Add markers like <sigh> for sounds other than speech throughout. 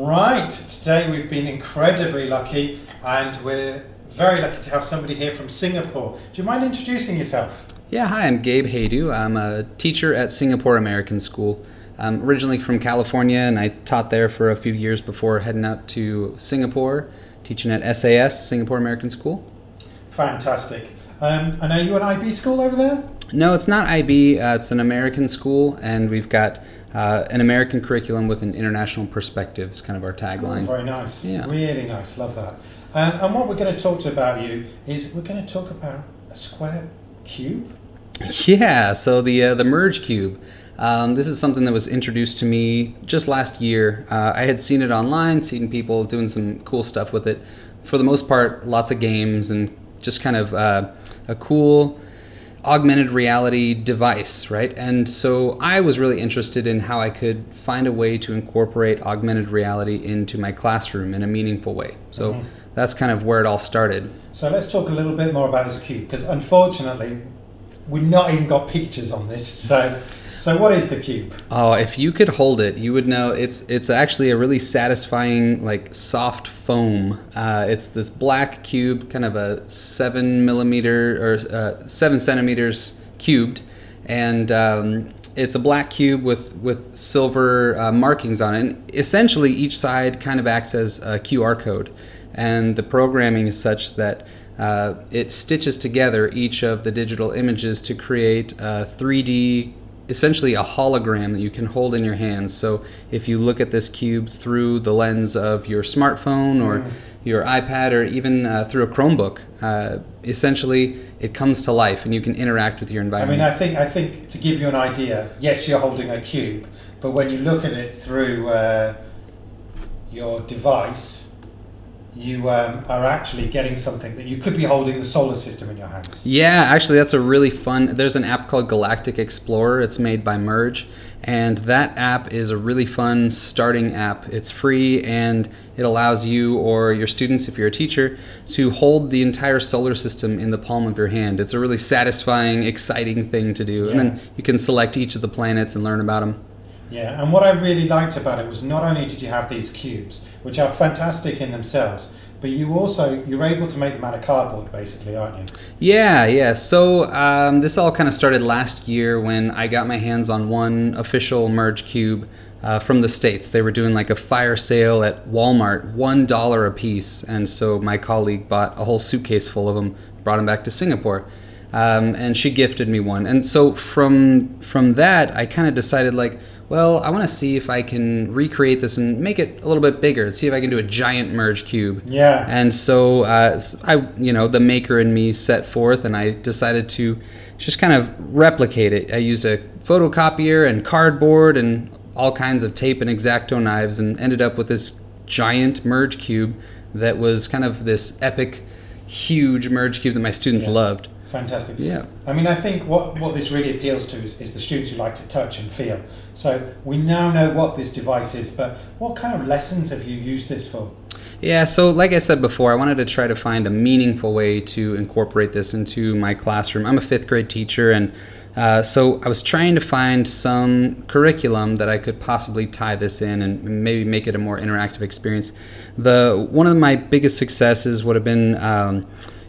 Right, today we've been incredibly lucky and we're very lucky to have somebody here from Singapore. Do you mind introducing yourself? Yeah, hi, I'm Gabe Haydu. I'm a teacher at Singapore American School. I'm originally from California and I taught there for a few years before heading out to Singapore, teaching at SAS, Singapore American School. Fantastic. Um, and are you an IB school over there? No, it's not IB, uh, it's an American school, and we've got uh, an American curriculum with an international perspective, is kind of our tagline. Very nice. Yeah. Really nice. Love that. Um, and what we're going to talk to about you is we're going to talk about a square cube. Yeah, so the uh, the merge cube. Um, this is something that was introduced to me just last year. Uh, I had seen it online, seen people doing some cool stuff with it. For the most part, lots of games and just kind of uh, a cool augmented reality device, right? And so I was really interested in how I could find a way to incorporate augmented reality into my classroom in a meaningful way. So mm-hmm. that's kind of where it all started. So let's talk a little bit more about this cube because unfortunately, we've not even got pictures on this. So so what is the cube? Oh, if you could hold it, you would know it's it's actually a really satisfying like soft foam. Uh, it's this black cube, kind of a seven millimeter or uh, seven centimeters cubed, and um, it's a black cube with with silver uh, markings on it. And essentially, each side kind of acts as a QR code, and the programming is such that. Uh, it stitches together each of the digital images to create a 3D essentially a hologram that you can hold in your hands. So if you look at this cube through the lens of your smartphone or mm. your iPad or even uh, through a Chromebook, uh, essentially it comes to life and you can interact with your environment. I mean, I think I think to give you an idea, yes, you're holding a cube, but when you look at it through uh, your device you um, are actually getting something that you could be holding the solar system in your hands. Yeah, actually, that's a really fun. There's an app called Galactic Explorer. It's made by Merge, and that app is a really fun starting app. It's free and it allows you or your students, if you're a teacher, to hold the entire solar system in the palm of your hand. It's a really satisfying, exciting thing to do, yeah. and then you can select each of the planets and learn about them. Yeah, and what I really liked about it was not only did you have these cubes, which are fantastic in themselves, but you also you're able to make them out of cardboard, basically, aren't you? Yeah, yeah. So um, this all kind of started last year when I got my hands on one official merge cube. Uh, from the states, they were doing like a fire sale at Walmart, one dollar a piece, and so my colleague bought a whole suitcase full of them, brought them back to Singapore, um, and she gifted me one. And so from from that, I kind of decided like, well, I want to see if I can recreate this and make it a little bit bigger. See if I can do a giant merge cube. Yeah. And so uh, I, you know, the maker in me set forth, and I decided to just kind of replicate it. I used a photocopier and cardboard and all kinds of tape and exacto knives, and ended up with this giant merge cube that was kind of this epic, huge merge cube that my students yeah. loved. Fantastic. Yeah. I mean, I think what, what this really appeals to is, is the students who like to touch and feel. So we now know what this device is, but what kind of lessons have you used this for? Yeah, so like I said before, I wanted to try to find a meaningful way to incorporate this into my classroom. I'm a fifth grade teacher, and uh, so I was trying to find some curriculum that I could possibly tie this in and maybe make it a more interactive experience. The one of my biggest successes would have been. Um,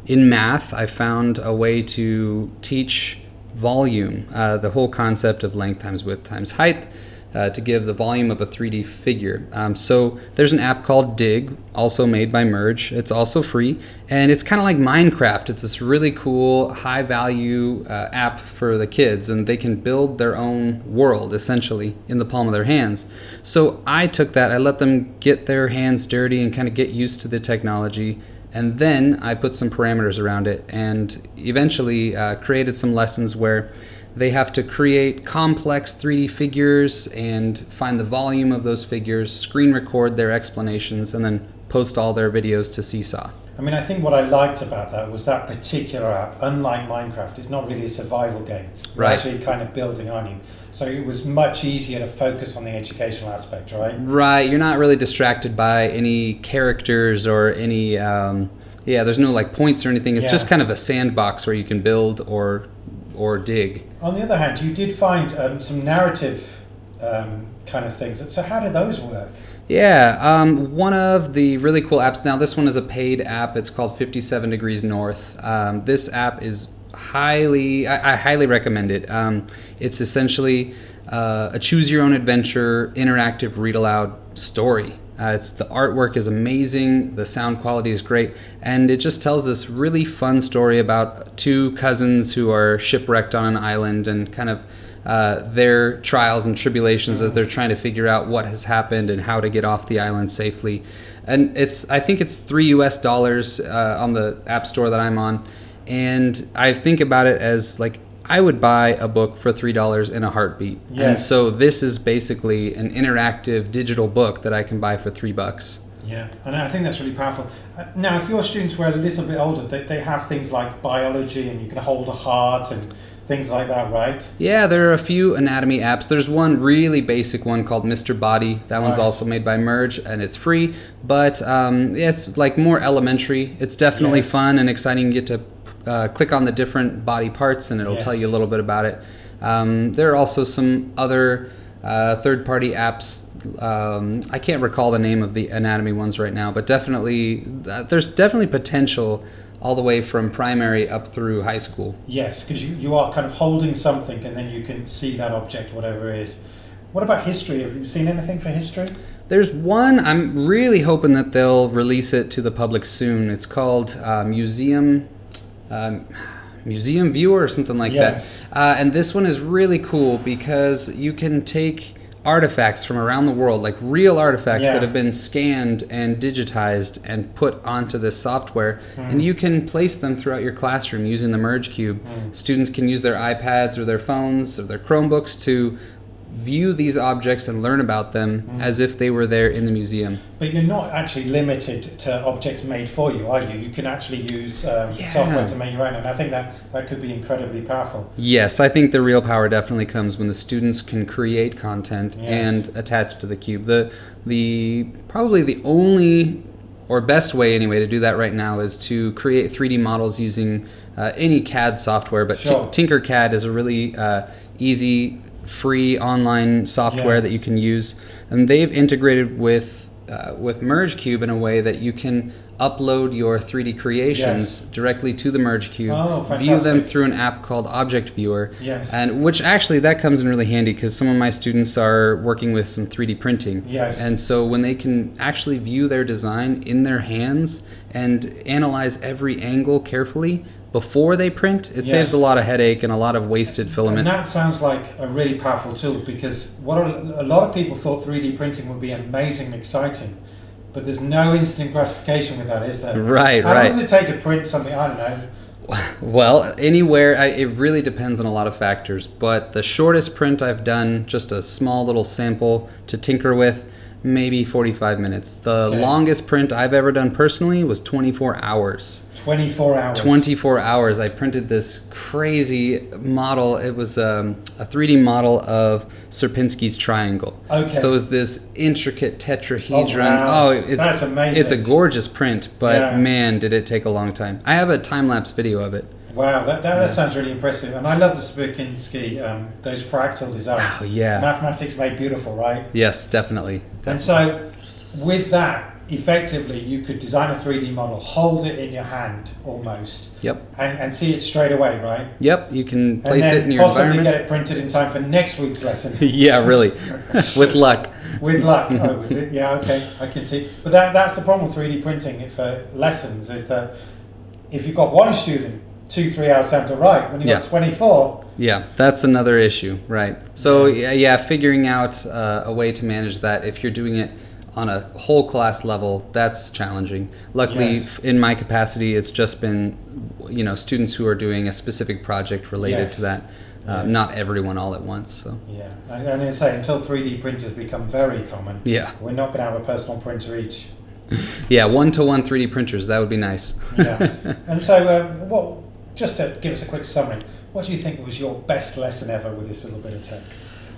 in math, I found a way to teach volume, uh, the whole concept of length times width times height, uh, to give the volume of a 3D figure. Um, so there's an app called Dig, also made by Merge. It's also free, and it's kind of like Minecraft. It's this really cool, high value uh, app for the kids, and they can build their own world essentially in the palm of their hands. So I took that, I let them get their hands dirty and kind of get used to the technology and then I put some parameters around it and eventually uh, created some lessons where they have to create complex 3D figures and find the volume of those figures, screen record their explanations, and then post all their videos to Seesaw. I mean, I think what I liked about that was that particular app, unlike Minecraft, it's not really a survival game. You're right. actually kind of building on you. So it was much easier to focus on the educational aspect, right? Right. You're not really distracted by any characters or any. Um, yeah, there's no like points or anything. It's yeah. just kind of a sandbox where you can build or or dig. On the other hand, you did find um, some narrative um, kind of things. So how do those work? Yeah, um, one of the really cool apps. Now, this one is a paid app. It's called 57 Degrees North. Um, this app is highly, I, I highly recommend it. Um, it's essentially uh, a choose your own adventure, interactive read aloud story. Uh, it's the artwork is amazing, the sound quality is great, and it just tells this really fun story about two cousins who are shipwrecked on an island and kind of uh, their trials and tribulations as they're trying to figure out what has happened and how to get off the island safely. And it's I think it's three U.S. dollars uh, on the app store that I'm on, and I think about it as like I would buy a book for three dollars in a heartbeat. Yeah. And so this is basically an interactive digital book that I can buy for three bucks. Yeah, and I think that's really powerful. Uh, now, if your students were a little bit older, they, they have things like biology and you can hold a heart and things like that, right? Yeah, there are a few anatomy apps. There's one really basic one called Mr. Body. That one's Right. also made by Merge and it's free, but um, it's like more elementary. It's definitely Yes. fun and exciting. You get to uh, click on the different body parts and it'll tell you a little bit about it. Um, there are also some other uh, third party apps. Um, I can't recall the name of the anatomy ones right now, but definitely, uh, there's definitely potential all the way from primary up through high school. Yes, because you, you are kind of holding something and then you can see that object, whatever it is. What about history? Have you seen anything for history? There's one, I'm really hoping that they'll release it to the public soon. It's called uh, Museum. Um, Museum Viewer or something like Yes. that. Uh, and this one is really cool because you can take artifacts from around the world, like real artifacts Yeah. that have been scanned and digitized and put onto this software, Hmm. and you can place them throughout your classroom using the Merge Cube. Hmm. Students can use their iPads or their phones or their Chromebooks to view these objects and learn about them Hmm. as if they were there in the museum. But you're not actually limited to objects made for you, are you? You can actually use um, Yeah. software to make your own, and I think that, that could be incredibly powerful. Yes, I think the real power definitely comes when the students can create content Yes. and attach it to the cube. The the probably the only or best way anyway to do that right now is to create 3D models using uh, any CAD software. But Sure. Tinkercad is a really uh, easy, free online software Yeah. that you can use, and they've integrated with uh, with Merge Cube in a way that you can upload your 3D creations directly to the Merge Cube, Oh, view them through an app called Object Viewer, Yes. and which actually that comes in really handy because some of my students are working with some 3D printing. Yes. And so when they can actually view their design in their hands and analyze every angle carefully before they print, it Yes. saves a lot of headache and a lot of wasted filament. And that sounds like a really powerful tool because what a, lot of people thought 3D printing would be amazing and exciting, but there's no instant gratification with that, is there? Right, How right. long does it take to print something? I don't know. <laughs> Well, anywhere, I, it really depends on a lot of factors. But the shortest print I've done, just a small little sample to tinker with, maybe 45 minutes. The Okay. longest print I've ever done personally was 24 hours. 24 hours. 24 hours. I printed this crazy model. It was um, a 3D model of Sierpinski's triangle. Okay. So it was this intricate tetrahedron. Oh, wow. it's That's amazing. It's a gorgeous print, but Yeah. man, did it take a long time. I have a time lapse video of it. Wow, that, that, that sounds really impressive. And I love the Sierpinski, um, those fractal designs. Oh, <gasps> yeah. Mathematics made beautiful, right? Yes, definitely. And so, with that, effectively, you could design a 3D model, hold it in your hand almost, Yep. and, and see it straight away, right? Yep. You can place it in your possibly environment. get it printed in time for next week's lesson. <laughs> yeah, really. <laughs> With luck. With luck. <laughs> Oh, was it? Yeah, okay, I can see. But that, that's the problem with 3D printing for lessons is that if you've got one student, two, three hours time to write, when you've got 24, Yeah, that's another issue, right? So yeah, yeah figuring out uh, a way to manage that if you're doing it on a whole class level, that's challenging. Luckily, Yes. in my capacity, it's just been you know students who are doing a specific project related Yes. to that. Uh, Yes. Not everyone all at once. So yeah. And, and I say, until 3D printers become very common, yeah, we're not going to have a personal printer each. <laughs> yeah, one to one 3D printers that would be nice. Yeah. <laughs> and so, um, what? Just to give us a quick summary, what do you think was your best lesson ever with this little bit of tech?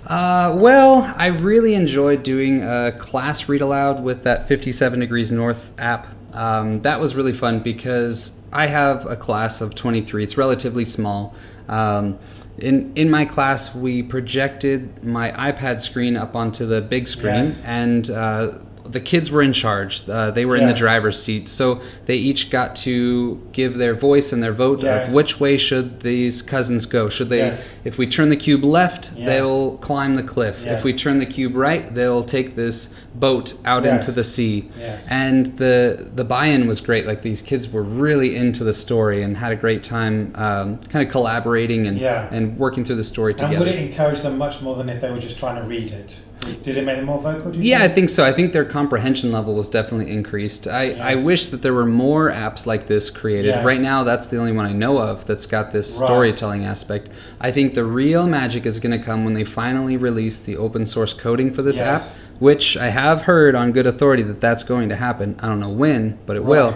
Uh, well, I really enjoyed doing a class read aloud with that 57 Degrees North app. Um, that was really fun because I have a class of 23. It's relatively small. Um, in in my class, we projected my iPad screen up onto the big screen, Yes. and uh, the kids were in charge. Uh, they were in the driver's seat, so they each got to give their voice and their vote Yes. of which way should these cousins go. Should they, Yes. if we turn the cube left, Yeah. they'll climb the cliff. Yes. If we turn the cube right, they'll take this boat out Yes. into the sea. Yes. And the the buy-in was great. Like these kids were really into the story and had a great time, um, kind of collaborating and Yeah. and working through the story together. And would it encourage them much more than if they were just trying to read it? Did it make them more vocal? Do you Yeah, I think? think so. I think their comprehension level was definitely increased. I, I wish that there were more apps like this created. Yes. Right now, that's the only one I know of that's got this Right. storytelling aspect. I think the real magic is going to come when they finally release the open source coding for this Yes. app, which I have heard on good authority that that's going to happen. I don't know when, but it will.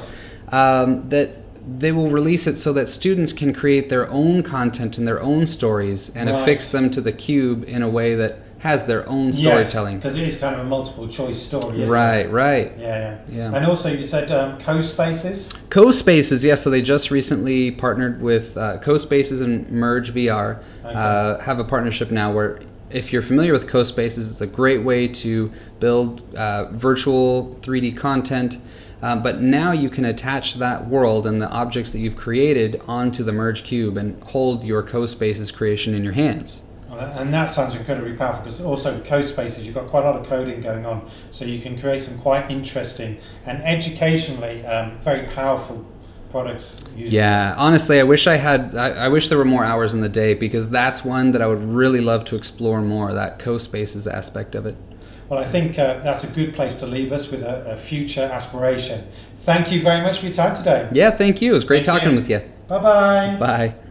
Um, that they will release it so that students can create their own content and their own stories and Right. affix them to the cube in a way that has their own storytelling. because it is kind of a multiple choice story. Isn't Right, It? right. Yeah, yeah, Yeah. And also, you said um, co-spaces. CoSpaces, yes. So they just recently partnered with uh, CoSpaces and Merge VR. Okay. Uh, have a partnership now where, if you're familiar with CoSpaces, it's a great way to build uh, virtual 3D content. Um, but now you can attach that world and the objects that you've created onto the Merge Cube and hold your CoSpaces creation in your hands. And that sounds incredibly powerful because also with CoSpaces, you've got quite a lot of coding going on, so you can create some quite interesting and educationally um, very powerful products. using Yeah, honestly, I wish I had. I, I wish there were more hours in the day because that's one that I would really love to explore more. That CoSpaces aspect of it. Well, I think uh, that's a good place to leave us with a, a future aspiration. Thank you very much for your time today. Yeah, thank you. It was great Thank talking you. with you. Bye bye. Bye.